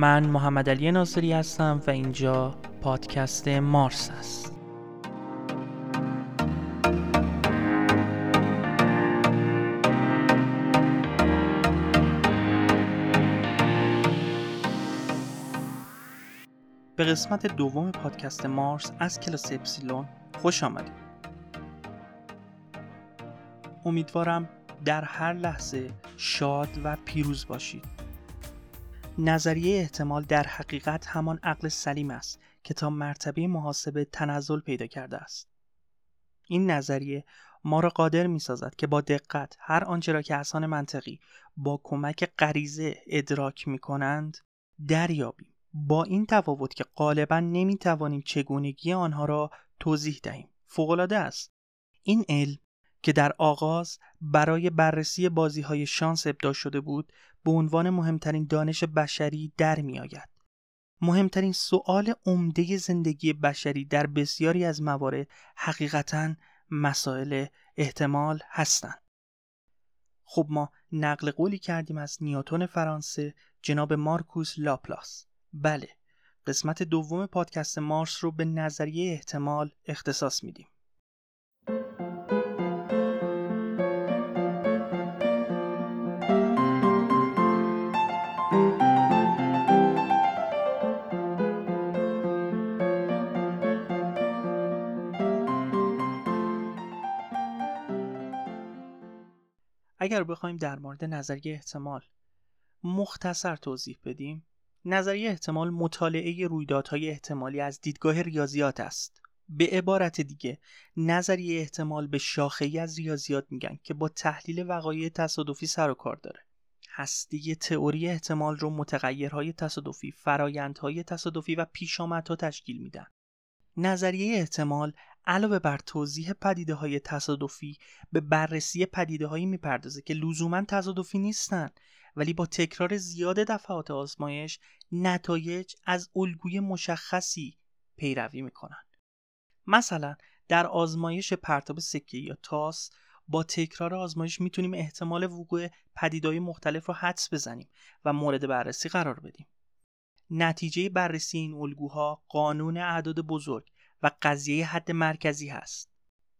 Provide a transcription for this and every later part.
من محمد علی ناصری هستم و اینجا پادکست مارس است. به قسمت دوم پادکست مارس از کلاس اپسیلون خوش آمدید. امیدوارم در هر لحظه شاد و پیروز باشید. نظریه احتمال در حقیقت همان عقل سلیم است که تا مرتبه محاسبه تنزل پیدا کرده است. این نظریه ما را قادر می سازد که با دقت هر آنچه را که اسان منطقی با کمک غریزه ادراک می کنند دریابیم. با این تفاوت که غالبا نمی توانیم چگونگی آنها را توضیح دهیم. فوقالعاده است. این علم که در آغاز برای بررسی بازی های شانس ابدا شده بود به عنوان مهمترین دانش بشری در می آید. مهمترین سوال عمده زندگی بشری در بسیاری از موارد حقیقتا مسائل احتمال هستند. خب ما نقل قولی کردیم از نیوتون فرانسه جناب مارکوس لاپلاس. بله، قسمت دوم پادکست مارس رو به نظریه احتمال اختصاص میدیم. اگر بخوایم در مورد نظریه احتمال مختصر توضیح بدیم نظریه احتمال مطالعه رویدادهای احتمالی از دیدگاه ریاضیات است به عبارت دیگه نظریه احتمال به شاخه از ریاضیات میگن که با تحلیل وقایع تصادفی سر و کار داره هستی تئوری احتمال رو متغیرهای تصادفی، فرایندهای تصادفی و پیشامدها تشکیل میدن. نظریه احتمال علاوه بر توضیح پدیده های تصادفی به بررسی پدیده هایی می‌پردازه که لزوما تصادفی نیستند ولی با تکرار زیاد دفعات آزمایش نتایج از الگوی مشخصی پیروی می‌کنن. مثلا در آزمایش پرتاب سکه یا تاس با تکرار آزمایش می‌تونیم احتمال وقوع پدیدهای مختلف رو حدس بزنیم و مورد بررسی قرار بدیم. نتیجه بررسی این الگوها قانون اعداد بزرگ و قضیه حد مرکزی هست.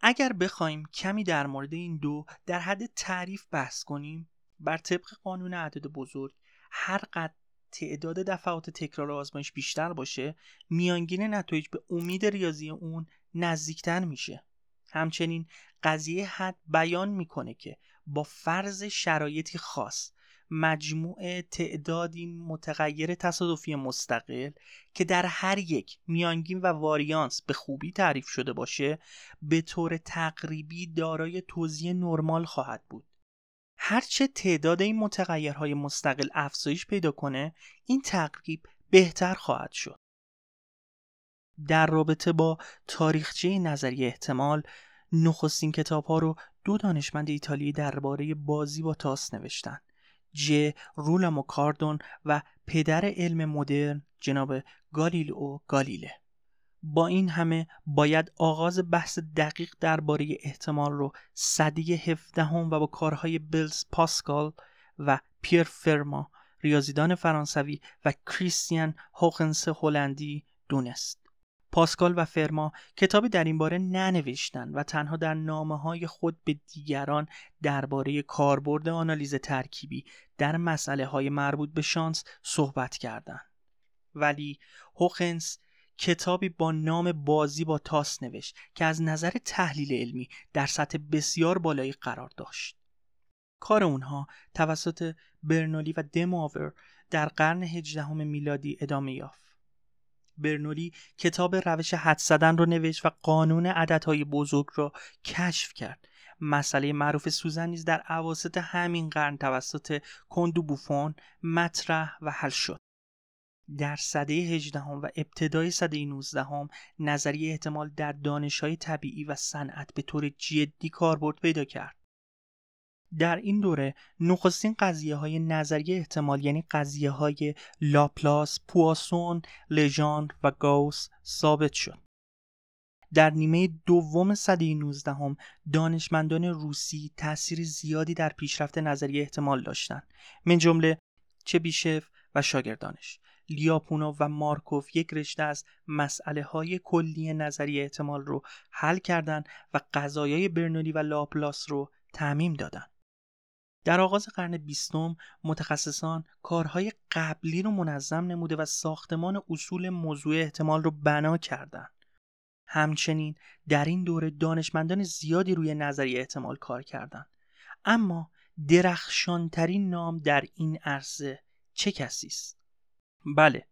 اگر بخوایم کمی در مورد این دو در حد تعریف بحث کنیم بر طبق قانون اعداد بزرگ هر قد تعداد دفعات تکرار آزمایش بیشتر باشه میانگین نتایج به امید ریاضی اون نزدیکتر میشه. همچنین قضیه حد بیان می‌کنه که با فرض شرایطی خاص مجموع تعدادی متغیر تصادفی مستقل که در هر یک میانگین و واریانس به خوبی تعریف شده باشه به طور تقریبی دارای توزیع نرمال خواهد بود. هرچه تعداد این متغیرهای مستقل افزایش پیدا کنه این تقریب بهتر خواهد شد. در رابطه با تاریخچه نظریه احتمال نخستین کتاب ها رو دو دانشمند ایتالیایی درباره بازی با تاس نوشتن. ج رولامو کاردون و پدر علم مدرن جناب گالیلو گالیله. با این همه باید آغاز بحث دقیق درباره احتمال رو صدی هفدهم و با کارهای بلز پاسکال و پیر فرما ریاضیدان فرانسوی و کریستیان هوکنس هلندی دونست. پاسکال و فرما کتابی در این باره ننوشتند و تنها در نامه های خود به دیگران درباره کاربرد آنالیز ترکیبی در مسئله های مربوط به شانس صحبت کردند. ولی هوخنس کتابی با نام بازی با تاس نوشت که از نظر تحلیل علمی در سطح بسیار بالایی قرار داشت. کار اونها توسط برنولی و دماور در قرن هجدهم میلادی ادامه یافت. برنولی کتاب روش حد زدن رو نوشت و قانون عددهای بزرگ را کشف کرد. مسئله معروف سوزن نیز در عواسط همین قرن توسط کندو بوفون مطرح و حل شد. در سده 18 و ابتدای سده 19 نظریه احتمال در دانشهای طبیعی و صنعت به طور جدی کاربرد پیدا کرد. در این دوره نخستین قضیه های نظریه احتمال یعنی قضیه های لاپلاس، پواسون، لژاندر و گاوس ثابت شد. در نیمه دوم سده 19 هم دانشمندان روسی تاثیر زیادی در پیشرفت نظریه احتمال داشتند من جمله چبیشف و شاگردانش لیاپونوف و مارکوف یک رشته از مسئله های کلی نظری احتمال رو حل کردند و قضایای برنولی و لاپلاس رو تعمیم دادند. در آغاز قرن بیستم متخصصان کارهای قبلی رو منظم نموده و ساختمان اصول موضوع احتمال رو بنا کردند. همچنین در این دوره دانشمندان زیادی روی نظریه احتمال کار کردند. اما درخشانترین نام در این عرصه چه کسی است؟ بله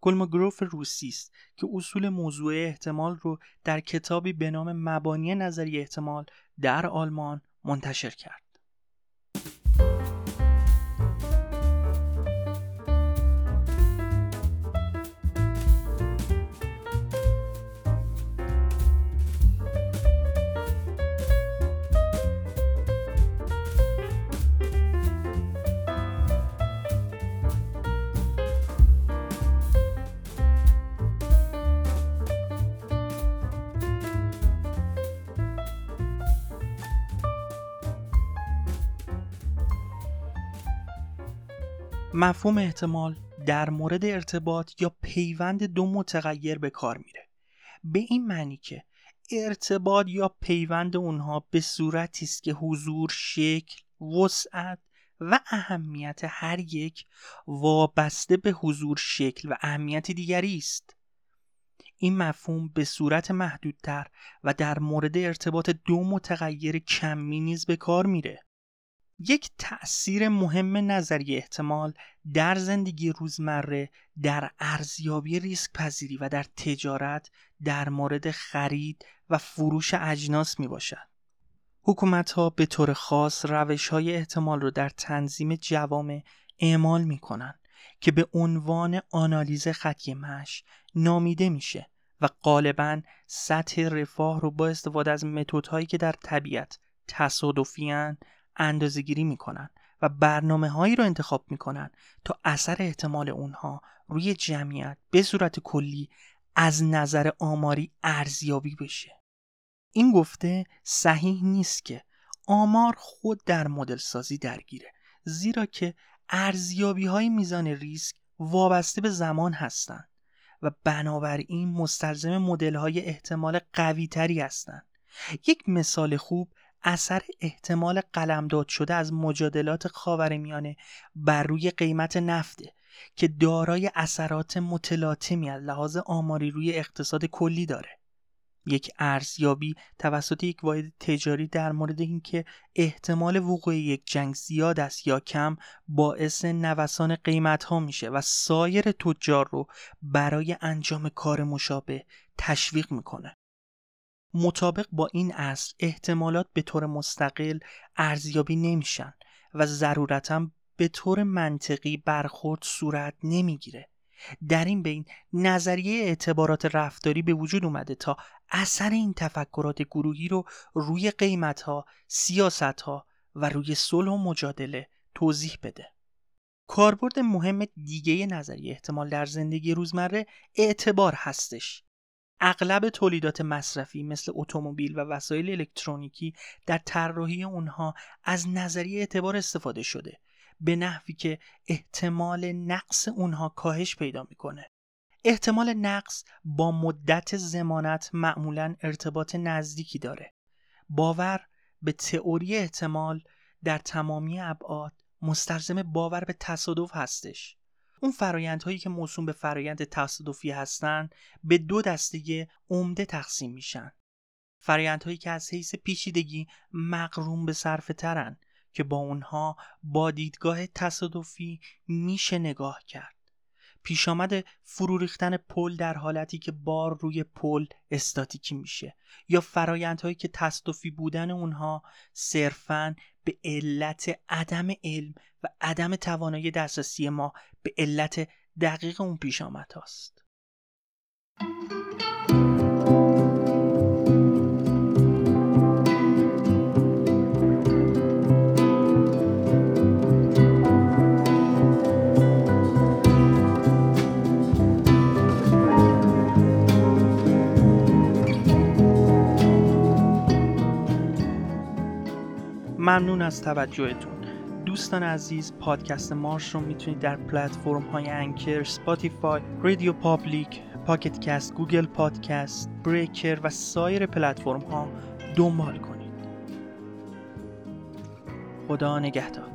کلموگروف روسی است که اصول موضوع احتمال رو در کتابی به نام مبانی نظریه احتمال در آلمان منتشر کرد. مفهوم احتمال در مورد ارتباط یا پیوند دو متغیر به کار میره. به این معنی که ارتباط یا پیوند اونها به صورتی است که حضور شکل وسعت و اهمیت هر یک وابسته به حضور شکل و اهمیت دیگری است. این مفهوم به صورت محدودتر و در مورد ارتباط دو متغیر کمی نیز به کار میره. یک تأثیر مهم نظری احتمال در زندگی روزمره در ارزیابی ریسک پذیری و در تجارت در مورد خرید و فروش اجناس می باشد. حکومت ها به طور خاص روش های احتمال رو در تنظیم جوامع اعمال می کنن که به عنوان آنالیز خطی مش نامیده میشه و غالبا سطح رفاه رو با استفاده از متدهایی که در طبیعت تصادفیان اندازه گیری می‌کنن و برنامه هایی رو انتخاب می‌کنن تا اثر احتمال اونها روی جمعیت به صورت کلی از نظر آماری ارزیابی بشه. این گفته صحیح نیست که آمار خود در مدل سازی درگیره زیرا که ارزیابی های میزان ریسک وابسته به زمان هستند و بنابراین مستلزم مدل های احتمال قوی تری هستند. یک مثال خوب اثر احتمال قلمداد شده از مجادلات خاورمیانه بر روی قیمت نفته که دارای اثرات متلاطمی از لحاظ آماری روی اقتصاد کلی داره. یک ارزیابی توسط یک واحد تجاری در مورد اینکه احتمال وقوع یک جنگ زیاد است یا کم باعث نوسان قیمت ها میشه و سایر تجار رو برای انجام کار مشابه تشویق می‌کنه. مطابق با این اصل احتمالات به طور مستقل ارزیابی نمیشن و ضرورتا به طور منطقی برخورد صورت نمی‌گیره در این بین نظریه اعتبارات رفتاری به وجود اومده تا اثر این تفکرات گروهی رو روی قیمت ها، سیاست ها و روی صلح و مجادله توضیح بده. کاربرد مهم دیگه نظریه احتمال در زندگی روزمره اعتبار هستش اغلب تولیدات مصرفی مثل اتومبیل و وسایل الکترونیکی در طراحی اونها از نظریه اعتبار استفاده شده به نحوی که احتمال نقص اونها کاهش پیدا می‌کنه. احتمال نقص با مدت زمانت معمولا ارتباط نزدیکی داره. باور به تئوری احتمال در تمامی ابعاد مستلزم باور به تصادف هستش. اون فرایندهایی که موسوم به فرایند تصادفی هستند به دو دسته عمده تقسیم میشن. فرایندهایی که از حیث پیچیدگی مقروم به صرف ترن که با اونها با دیدگاه تصادفی میشه نگاه کرد. پیش آمد فرو ریختن پل در حالتی که بار روی پل استاتیکی میشه یا فرایندهایی که تصادفی بودن اونها صرفاً به علت عدم علم و عدم توانایی دسترسی ما به علت دقیق اون پیش آمد هاست. ممنون از توجهتون دوستان عزیز پادکست مارش رو می‌تونید در پلتفرم های Anchor، Spotify، RadioPublic، Pocket Cast، Google Podcast، Breaker و سایر پلتفرم ها دنبال کنید. خدا نگهدار.